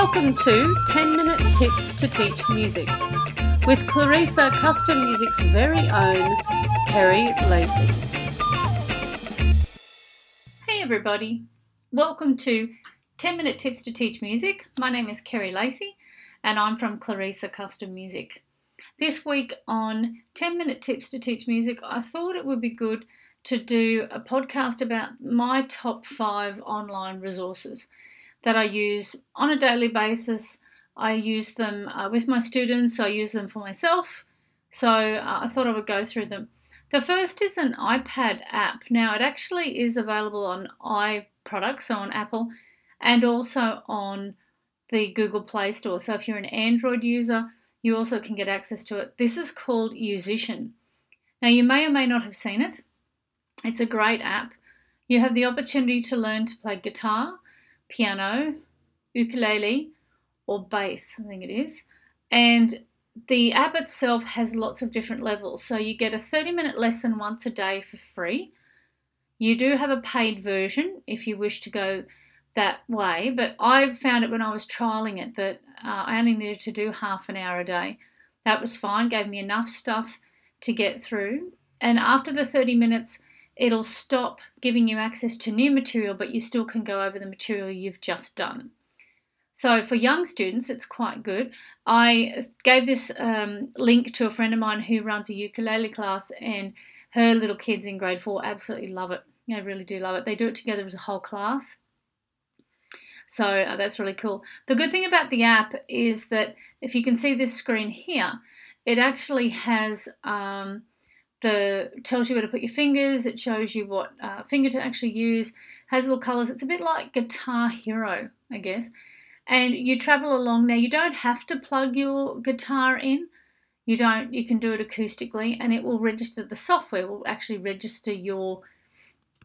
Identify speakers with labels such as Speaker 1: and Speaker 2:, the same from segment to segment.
Speaker 1: Welcome to 10 Minute Tips to Teach Music with Klerrisa Custom Music's very own Kerry Lacey. Hey everybody, welcome to 10 Minute Tips to Teach Music. My name is Kerry Lacey and I'm from Klerrisa Custom Music. This week on 10 Minute Tips to Teach Music, I thought it would be good to do a podcast about my top five online resources that I use on a daily basis. I use them uh, with my students, I use them for myself. So uh, I thought I would go through them. The first is an iPad app. Now, it actually is available on iProducts, so on Apple, and also on the Google Play Store. So if you're an Android user, you also can get access to it. This is called Yousician. Now, you may or may not have seen it. It's a great app. You have the opportunity to learn to play guitar, piano, ukulele, or bass, I think it is. And the app itself has lots of different levels. So you get a 30 minute lesson once a day for free. You do have a paid version if you wish to go that way, but I found it when I was trialing it that uh, I only needed to do half an hour a day. That was fine, gave me enough stuff to get through. And after the 30 minutes, it'll stop giving you access to new material, but you still can go over the material you've just done. So for young students, it's quite good. I gave this um, link to a friend of mine who runs a ukulele class, and her little kids in grade four absolutely love it. They really do love it. They do it together as a whole class. So uh, that's really cool. The good thing about the app is that if you can see this screen here, it actually has um, the tells you where to put your fingers. It shows you what uh, finger to actually use. Has little colors. It's a bit like Guitar Hero, I guess. And you travel along now. You don't have to plug your guitar in. You don't. You can do it acoustically, and it will register. The software will actually register your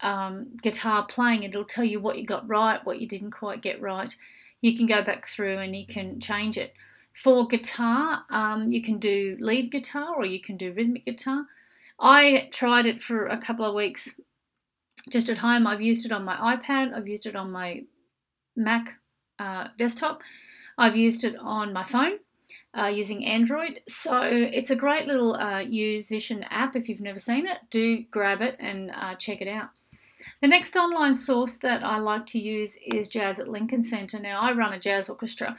Speaker 1: um, guitar playing. It'll tell you what you got right, what you didn't quite get right. You can go back through and you can change it. For guitar, um, you can do lead guitar or you can do rhythmic guitar. I tried it for a couple of weeks just at home. I've used it on my iPad, I've used it on my Mac uh, desktop, I've used it on my phone. Uh, using Android. So it's a great little uh, Yousician app. If you've never seen it, do grab it and uh, check it out. The next online source that I like to use is Jazz at Lincoln Center. Now, I run a jazz orchestra,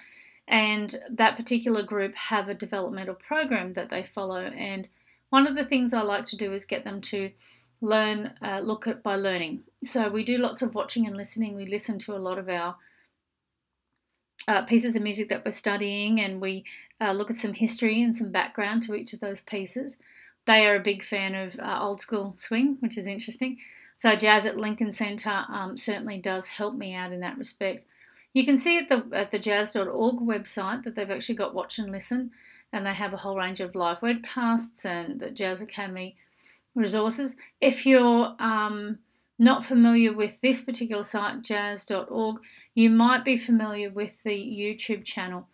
Speaker 1: and that particular group have a developmental program that they follow, and one of the things I like to do is get them to learn, uh, look at by learning. So we do lots of watching and listening. We listen to a lot of our uh, pieces of music that we're studying, and we uh, look at some history and some background to each of those pieces. They are a big fan of uh, old school swing, which is interesting. So Jazz at Lincoln Center um, certainly does help me out in that respect. You can see at the at the jazz.org website that they've actually got watch and listen and they have a whole range of live webcasts and the Jazz Academy resources. If you're um, not familiar with this particular site, jazz.org, you might be familiar with the YouTube channel.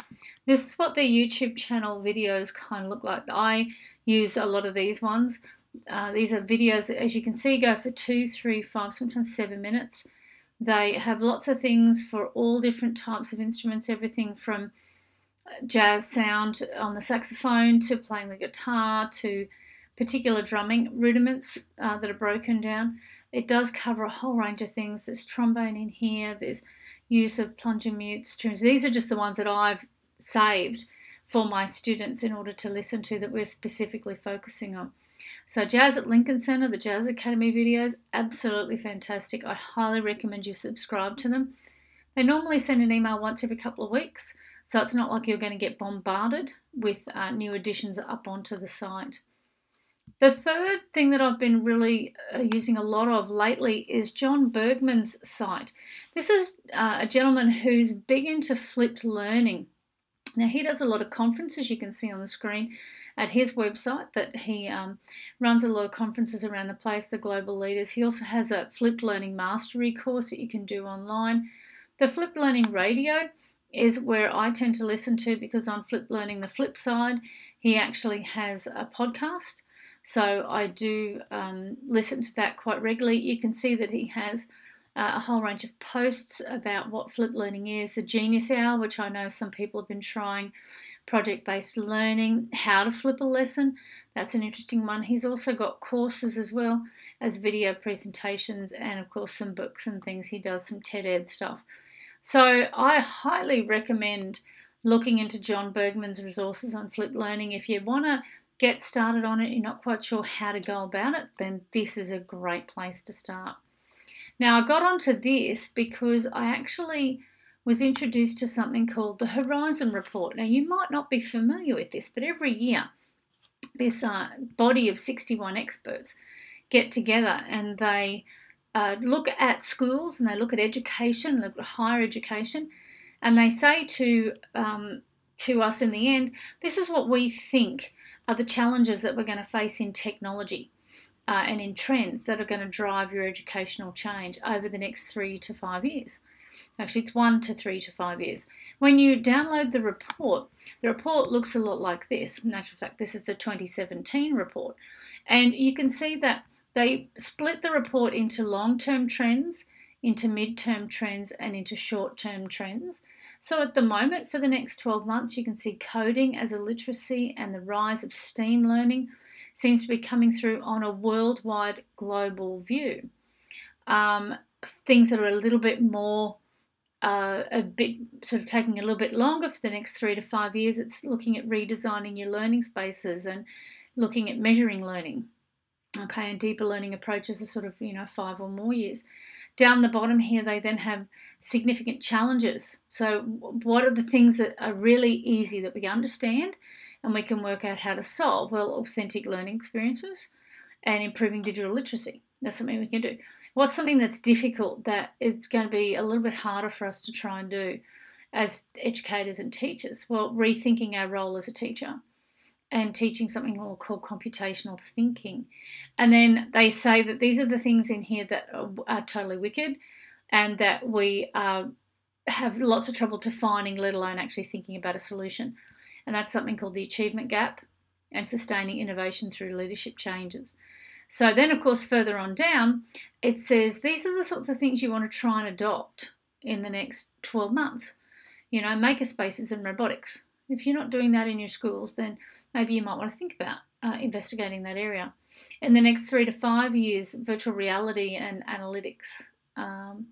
Speaker 1: This is what their YouTube channel videos kind of look like. I use a lot of these ones. Uh, these are videos, as you can see, go for two, three, five, sometimes seven minutes. They have lots of things for all different types of instruments, everything from jazz sound on the saxophone to playing the guitar to particular drumming rudiments uh, that are broken down. It does cover a whole range of things. There's trombone in here, there's use of plunger mutes, tunes. These are just the ones that I've saved for my students in order to listen to that we're specifically focusing on. So, Jazz at Lincoln Center, the Jazz Academy videos, absolutely fantastic. I highly recommend you subscribe to them. They normally send an email once every couple of weeks, so it's not like you're going to get bombarded with uh, new additions up onto the site. The third thing that I've been really uh, using a lot of lately is Jon Bergmann's site. This is uh, a gentleman who's big into flipped learning. Now, he does a lot of conferences, you can see on the screen at his website that he um, runs a lot of conferences around the place, the global leaders. He also has a flipped learning mastery course that you can do online. The Flip learning radio is where I tend to listen to because on Flip Learning the Flip Side, he actually has a podcast. So I do um, listen to that quite regularly. You can see that he has uh, a whole range of posts about what flip learning is, the Genius Hour, which I know some people have been trying, project based learning, how to flip a lesson. That's an interesting one. He's also got courses as well as video presentations and, of course, some books and things. He does some TED Ed stuff. So I highly recommend looking into Jon Bergmann's resources on flip learning. If you want to get started on it, you're not quite sure how to go about it, then this is a great place to start. Now, I got onto this because I actually was introduced to something called the Horizon Report. Now, you might not be familiar with this, but every year, this uh, body of 61 experts get together and they uh, look at schools and they look at education, look at higher education, and they say to um, to us in the end, this is what we think are the challenges that we're going to face in technology uh, and in trends that are going to drive your educational change over the next three to five years. Actually, it's one to three to five years. When you download the report, the report looks a lot like this. In actual fact, this is the 2017 report. And you can see that they split the report into long term trends, into mid term trends, and into short term trends. So at the moment, for the next 12 months, you can see coding as a literacy and the rise of STEAM learning seems to be coming through on a worldwide global view. Um, things that are a little bit more, uh, a bit sort of taking a little bit longer for the next three to five years, it's looking at redesigning your learning spaces and looking at measuring learning. Okay, and deeper learning approaches are sort of, you know, five or more years. Down the bottom here, they then have significant challenges. So, what are the things that are really easy that we understand and we can work out how to solve? Well, authentic learning experiences and improving digital literacy. That's something we can do. What's something that's difficult that it's going to be a little bit harder for us to try and do as educators and teachers? Well, rethinking our role as a teacher and teaching something called computational thinking. And then they say that these are the things in here that are, totally wicked and that we uh, have lots of trouble defining, let alone actually thinking about a solution. And that's something called the achievement gap and sustaining innovation through leadership changes. So, then, of course, further on down, it says these are the sorts of things you want to try and adopt in the next 12 months. You know, makerspaces and robotics. If you're not doing that in your schools, then maybe you might want to think about uh, investigating that area. In the next three to five years, virtual reality and analytics um,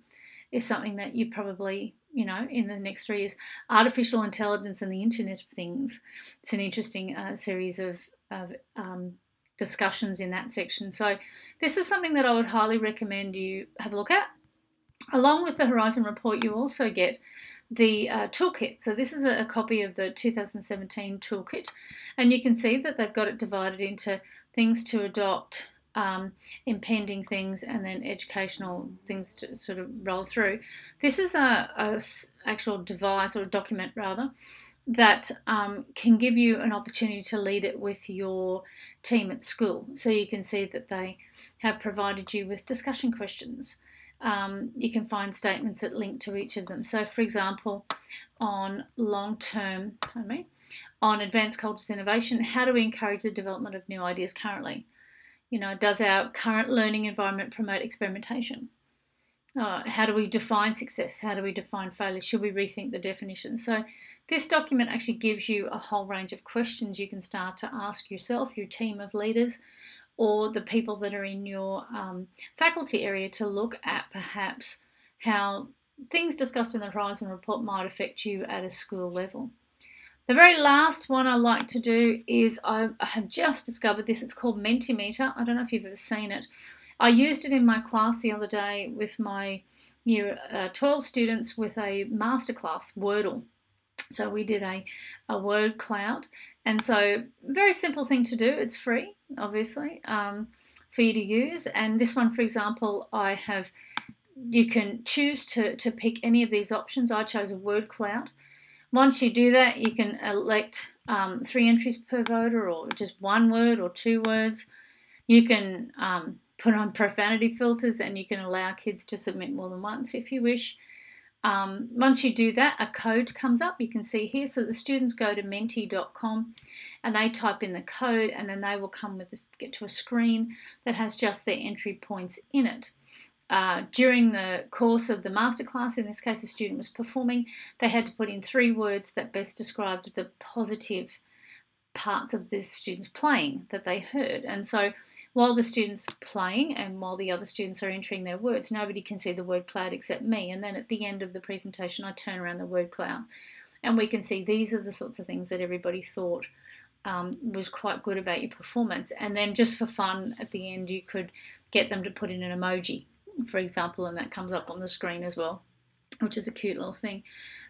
Speaker 1: is something that you probably, you know, in the next three years, artificial intelligence and the Internet of Things. It's an interesting uh, series of, of um, discussions in that section. So, this is something that I would highly recommend you have a look at. Along with the Horizon report, you also get the uh, toolkit. So this is a, a, copy of the 2017 toolkit, and you can see that they've got it divided into things to adopt, um, impending things, and then educational things to sort of roll through. This is a, actual device or document rather that um, can give you an opportunity to lead it with your team at school. So you can see that they have provided you with discussion questions um, you can find statements that link to each of them. So, for example, on long term, pardon me, on advanced cultures innovation, how do we encourage the development of new ideas currently? You know, does our current learning environment promote experimentation? Uh, how do we define success? How do we define failure? Should we rethink the definition? So, this document actually gives you a whole range of questions you can start to ask yourself, your team of leaders, or the people that are in your um, faculty area to look at perhaps how things discussed in the Horizon report might affect you at a school level. The very last one I like to do is I have just discovered this. It's called Mentimeter. I don't know if you've ever seen it. I used it in my class the other day with my year uh, 12 students with a masterclass Wordle. So we did a, a word cloud. And so, very simple thing to do. It's free, obviously, um, for you to use. And this one, for example, I have, you can choose to, to pick any of these options. I chose a word cloud. Once you do that, you can elect um, three entries per voter or just one word or two words. You can um, put on profanity filters and you can allow kids to submit more than once if you wish. Um, once you do that, a code comes up. You can see here. So the students go to menti.com and they type in the code, and then they will come with get to a screen that has just their entry points in it. uh, during the course of the masterclass, in this case, a student was performing, they had to put in three words that best described the positive parts of this student's playing that they heard. And so while the student's are playing and while the other students are entering their words, nobody can see the word cloud except me. And then at the end of the presentation, I turn around the word cloud and we can see these are the sorts of things that everybody thought um, was quite good about your performance. And then just for fun, at the end, you could get them to put in an emoji, for example, and that comes up on the screen as well, which is a cute little thing.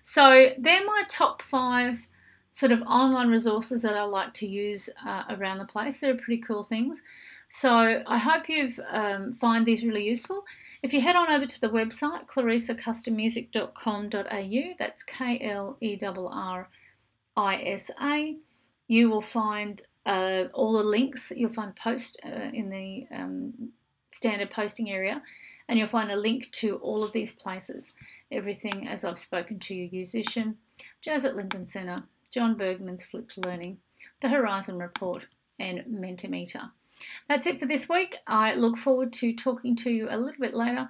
Speaker 1: So they're my top five sort of online resources that I like to use uh, around the place. They're pretty cool things. So I hope you um, find these really useful. If you head on over to the website, klerrisacustommusic.com.au, that's K L E R R I S A, you will find uh, all the links. You'll find post uh, in the um, standard posting area, and you'll find a link to all of these places. Everything as I've spoken to you, Yousician, Jazz at Lincoln Centre, Jon Bergmann's Flipped Learning, the Horizon Report, and Mentimeter. That's it for this week. I look forward to talking to you a little bit later.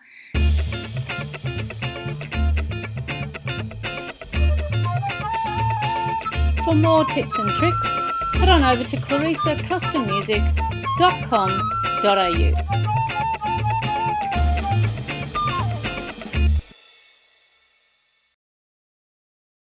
Speaker 1: For more tips and tricks, head on over to klerrisacustommusic.com.au.